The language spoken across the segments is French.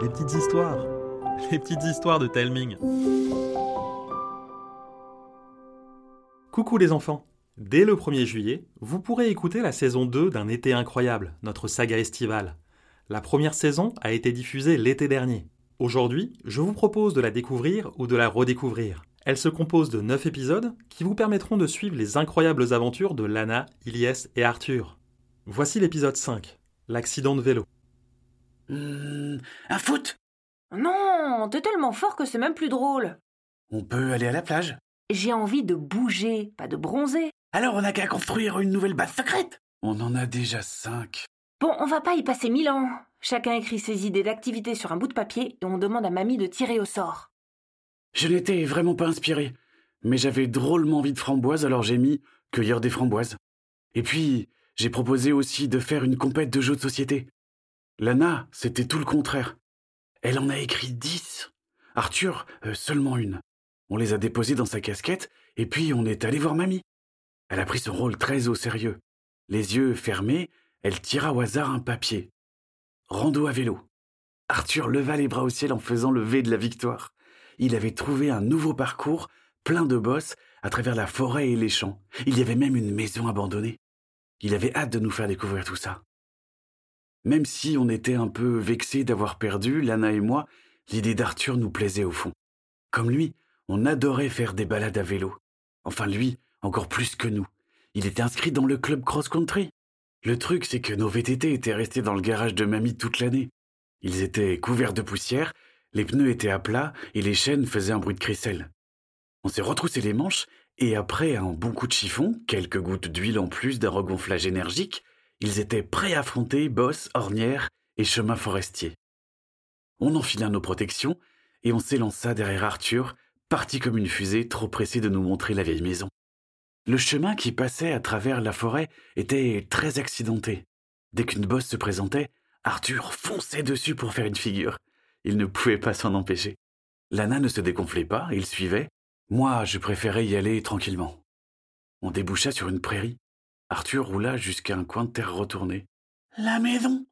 les petites histoires, les petites histoires de Telming. Coucou les enfants Dès le 1er juillet, vous pourrez écouter la saison 2 d'un été incroyable, notre saga estivale. La première saison a été diffusée l'été dernier. Aujourd'hui, je vous propose de la découvrir ou de la redécouvrir. Elle se compose de 9 épisodes qui vous permettront de suivre les incroyables aventures de Lana, Ilyes et Arthur. Voici l'épisode 5, l'accident de vélo. Hmm, un foot? Non, t'es tellement fort que c'est même plus drôle. On peut aller à la plage? J'ai envie de bouger, pas de bronzer. Alors on n'a qu'à construire une nouvelle base secrète. On en a déjà cinq. Bon, on va pas y passer mille ans. Chacun écrit ses idées d'activité sur un bout de papier et on demande à mamie de tirer au sort. Je n'étais vraiment pas inspiré, mais j'avais drôlement envie de framboises, alors j'ai mis cueillir des framboises. Et puis, j'ai proposé aussi de faire une compète de jeux de société. Lana, c'était tout le contraire. Elle en a écrit dix. Arthur, euh, seulement une. On les a déposés dans sa casquette, et puis on est allé voir mamie. Elle a pris son rôle très au sérieux. Les yeux fermés, elle tira au hasard un papier. Rando à vélo. Arthur leva les bras au ciel en faisant le V de la victoire. Il avait trouvé un nouveau parcours, plein de bosses, à travers la forêt et les champs. Il y avait même une maison abandonnée. Il avait hâte de nous faire découvrir tout ça. Même si on était un peu vexés d'avoir perdu, Lana et moi, l'idée d'Arthur nous plaisait au fond. Comme lui, on adorait faire des balades à vélo. Enfin lui, encore plus que nous. Il était inscrit dans le club cross-country. Le truc, c'est que nos VTT étaient restés dans le garage de mamie toute l'année. Ils étaient couverts de poussière, les pneus étaient à plat et les chaînes faisaient un bruit de crisselle. On s'est retroussé les manches et après un bon coup de chiffon, quelques gouttes d'huile en plus d'un regonflage énergique, ils étaient prêts à affronter bosses, ornières et chemins forestiers. On enfila nos protections et on s'élança derrière Arthur parti comme une fusée, trop pressé de nous montrer la vieille maison. Le chemin qui passait à travers la forêt était très accidenté. Dès qu'une bosse se présentait, Arthur fonçait dessus pour faire une figure. Il ne pouvait pas s'en empêcher. Lana ne se dégonflait pas, il suivait. Moi, je préférais y aller tranquillement. On déboucha sur une prairie. Arthur roula jusqu'à un coin de terre retourné. La maison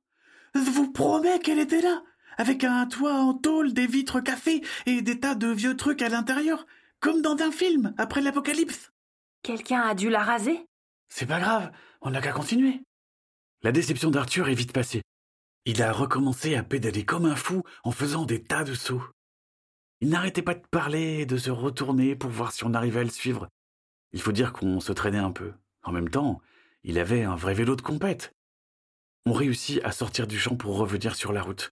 Je vous promets qu'elle était là avec un toit en tôle, des vitres café et des tas de vieux trucs à l'intérieur, comme dans un film après l'apocalypse. Quelqu'un a dû la raser? C'est pas grave, on n'a qu'à continuer. La déception d'Arthur est vite passée. Il a recommencé à pédaler comme un fou en faisant des tas de sauts. Il n'arrêtait pas de parler et de se retourner pour voir si on arrivait à le suivre. Il faut dire qu'on se traînait un peu. En même temps, il avait un vrai vélo de compète. On réussit à sortir du champ pour revenir sur la route.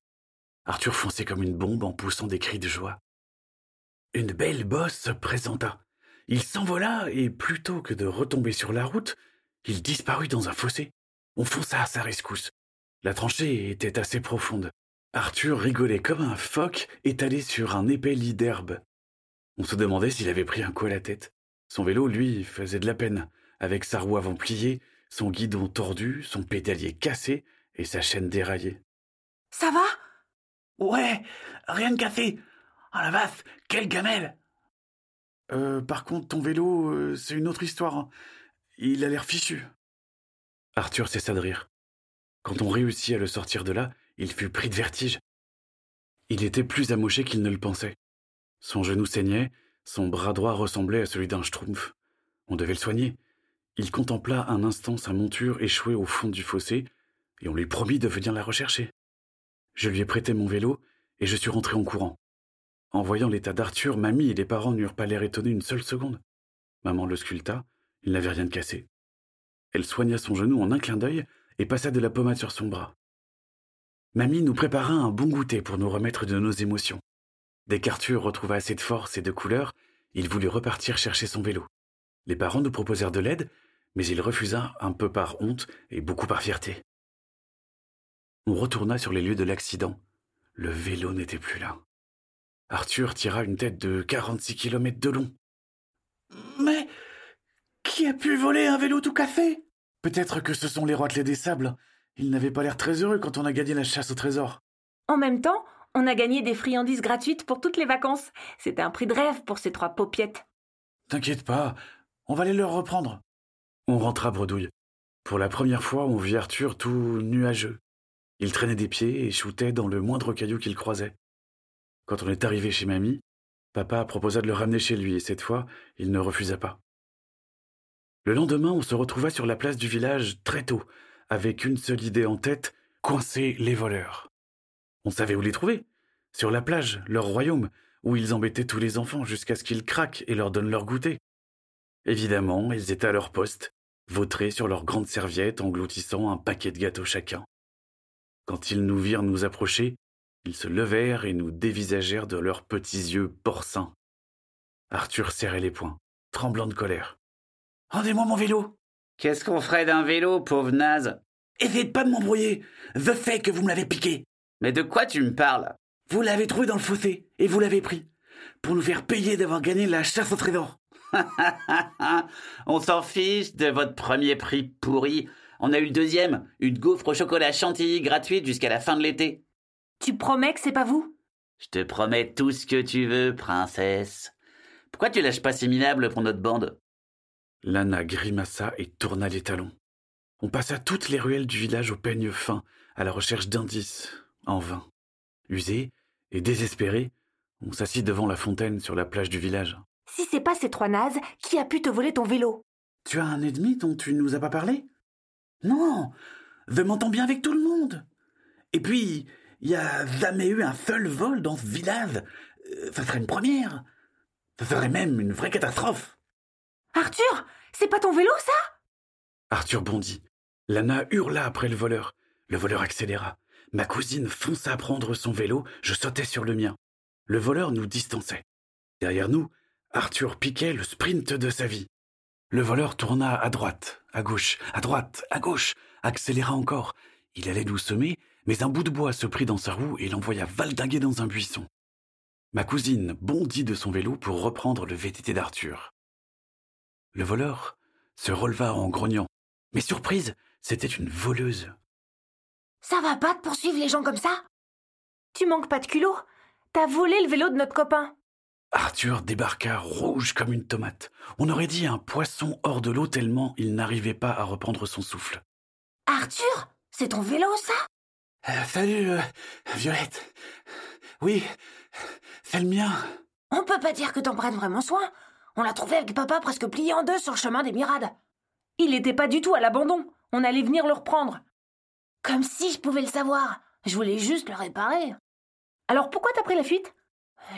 Arthur fonçait comme une bombe en poussant des cris de joie. Une belle bosse se présenta. Il s'envola et plutôt que de retomber sur la route, il disparut dans un fossé. On fonça à sa rescousse. La tranchée était assez profonde. Arthur rigolait comme un phoque étalé sur un épais lit d'herbe. On se demandait s'il avait pris un coup à la tête. Son vélo, lui, faisait de la peine, avec sa roue avant pliée, son guidon tordu, son pédalier cassé et sa chaîne déraillée. Ça va? Ouais, rien de cassé. Ah la vache, quelle gamelle Euh, par contre, ton vélo, euh, c'est une autre histoire. hein. Il a l'air fichu. Arthur cessa de rire. Quand on réussit à le sortir de là, il fut pris de vertige. Il était plus amoché qu'il ne le pensait. Son genou saignait, son bras droit ressemblait à celui d'un schtroumpf. On devait le soigner. Il contempla un instant sa monture échouée au fond du fossé, et on lui promit de venir la rechercher. Je lui ai prêté mon vélo et je suis rentré en courant. En voyant l'état d'Arthur, mamie et les parents n'eurent pas l'air étonnés une seule seconde. Maman le sculpta, il n'avait rien de cassé. Elle soigna son genou en un clin d'œil et passa de la pommade sur son bras. Mamie nous prépara un bon goûter pour nous remettre de nos émotions. Dès qu'Arthur retrouva assez de force et de couleur, il voulut repartir chercher son vélo. Les parents nous proposèrent de l'aide, mais il refusa un peu par honte et beaucoup par fierté. On retourna sur les lieux de l'accident. Le vélo n'était plus là. Arthur tira une tête de 46 kilomètres de long. Mais qui a pu voler un vélo tout cassé? Peut-être que ce sont les roitelets des sables. Ils n'avaient pas l'air très heureux quand on a gagné la chasse au trésor. En même temps, on a gagné des friandises gratuites pour toutes les vacances. C'était un prix de rêve pour ces trois paupiettes. T'inquiète pas, on va les leur reprendre. On rentra bredouille. Pour la première fois, on vit Arthur tout nuageux. Il traînait des pieds et shootait dans le moindre caillou qu'il croisait. Quand on est arrivé chez mamie, papa proposa de le ramener chez lui et cette fois, il ne refusa pas. Le lendemain, on se retrouva sur la place du village très tôt, avec une seule idée en tête, coincer les voleurs. On savait où les trouver. Sur la plage, leur royaume, où ils embêtaient tous les enfants jusqu'à ce qu'ils craquent et leur donnent leur goûter. Évidemment, ils étaient à leur poste, vautrés sur leurs grandes serviettes, engloutissant un paquet de gâteaux chacun. Quand ils nous virent nous approcher, ils se levèrent et nous dévisagèrent de leurs petits yeux porcins. Arthur serrait les poings, tremblant de colère. Rendez-moi mon vélo Qu'est-ce qu'on ferait d'un vélo, pauvre naze Essayez pas de m'embrouiller The fait que vous me l'avez piqué Mais de quoi tu me parles Vous l'avez trouvé dans le fossé, et vous l'avez pris, pour nous faire payer d'avoir gagné la chasse au trésor. On s'en fiche de votre premier prix pourri. On a eu le deuxième, une gaufre au chocolat chantilly gratuite jusqu'à la fin de l'été. Tu promets que c'est pas vous? Je te promets tout ce que tu veux, princesse. Pourquoi tu lâches pas ces minables pour notre bande? Lana grimaça et tourna les talons. On passa toutes les ruelles du village au peigne fin, à la recherche d'indices, en vain. Usé et désespéré, on s'assit devant la fontaine sur la plage du village. Si c'est pas ces trois nazes, qui a pu te voler ton vélo? Tu as un ennemi dont tu nous as pas parlé? Non Je m'entends bien avec tout le monde Et puis, il y a jamais eu un seul vol dans ce village. Euh, ça serait une première. Ça serait même une vraie catastrophe. Arthur C'est pas ton vélo, ça? Arthur bondit. Lana hurla après le voleur. Le voleur accéléra. Ma cousine fonça prendre son vélo, je sautais sur le mien. Le voleur nous distançait. Derrière nous, Arthur piquait le sprint de sa vie. Le voleur tourna à droite, à gauche, à droite, à gauche, accéléra encore. Il allait nous semer, mais un bout de bois se prit dans sa roue et l'envoya valdinguer dans un buisson. Ma cousine bondit de son vélo pour reprendre le VTT d'Arthur. Le voleur se releva en grognant. Mais surprise, c'était une voleuse. Ça va pas de poursuivre les gens comme ça? Tu manques pas de culot? T'as volé le vélo de notre copain. Arthur débarqua rouge comme une tomate. On aurait dit un poisson hors de l'eau tellement il n'arrivait pas à reprendre son souffle. Arthur C'est ton vélo, ça? Euh, Salut, euh, Violette. Oui, c'est le mien. On peut pas dire que t'en prennes vraiment soin. On l'a trouvé avec papa presque plié en deux sur le chemin des Mirades. Il n'était pas du tout à l'abandon. On allait venir le reprendre. Comme si je pouvais le savoir. Je voulais juste le réparer. Alors pourquoi t'as pris la fuite?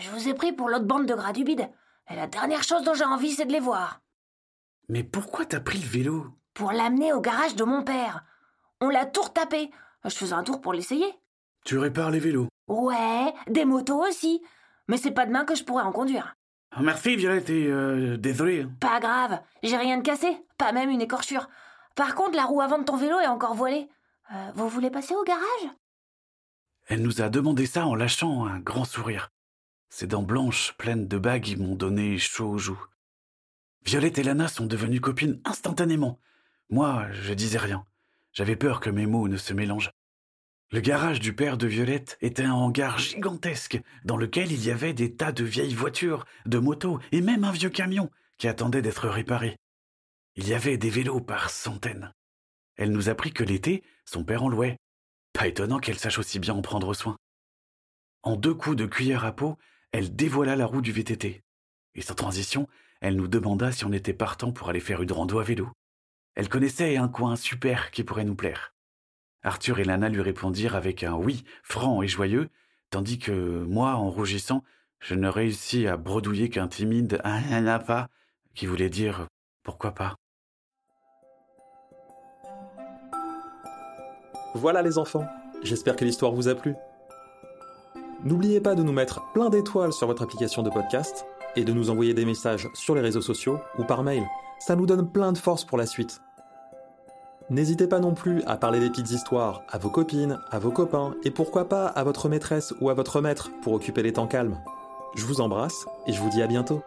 Je vous ai pris pour l'autre bande de gras du bide. Et la dernière chose dont j'ai envie, c'est de les voir. Mais pourquoi t'as pris le vélo? Pour l'amener au garage de mon père. On l'a tout retapé. Je faisais un tour pour l'essayer. Tu répares les vélos? Ouais, des motos aussi. Mais c'est pas demain que je pourrais en conduire. Ah, merci Violette et euh, désolé. hein. Pas grave, j'ai rien de cassé, pas même une écorchure. Par contre, la roue avant de ton vélo est encore voilée. Euh, vous voulez passer au garage? Elle nous a demandé ça en lâchant un grand sourire. Ses dents blanches, pleines de bagues, m'ont donné chaud aux joues. Violette et Lana sont devenues copines instantanément. Moi, je disais rien. J'avais peur que mes mots ne se mélangent. Le garage du père de Violette était un hangar gigantesque dans lequel il y avait des tas de vieilles voitures, de motos et même un vieux camion qui attendait d'être réparé. Il y avait des vélos par centaines. Elle nous apprit que l'été, son père en louait. Pas étonnant qu'elle sache aussi bien en prendre soin. En deux coups de cuillère à peau, elle dévoila la roue du VTT. Et sans transition, elle nous demanda si on était partant pour aller faire une rando à vélo. Elle connaissait un coin super qui pourrait nous plaire. Arthur et Lana lui répondirent avec un oui franc et joyeux, tandis que moi, en rougissant, je ne réussis à bredouiller qu'un timide un pas qui voulait dire pourquoi pas? Voilà les enfants, j'espère que l'histoire vous a plu. N'oubliez pas de nous mettre plein d'étoiles sur votre application de podcast et de nous envoyer des messages sur les réseaux sociaux ou par mail. Ça nous donne plein de force pour la suite. N'hésitez pas non plus à parler des petites histoires à vos copines, à vos copains et pourquoi pas à votre maîtresse ou à votre maître pour occuper les temps calmes. Je vous embrasse et je vous dis à bientôt.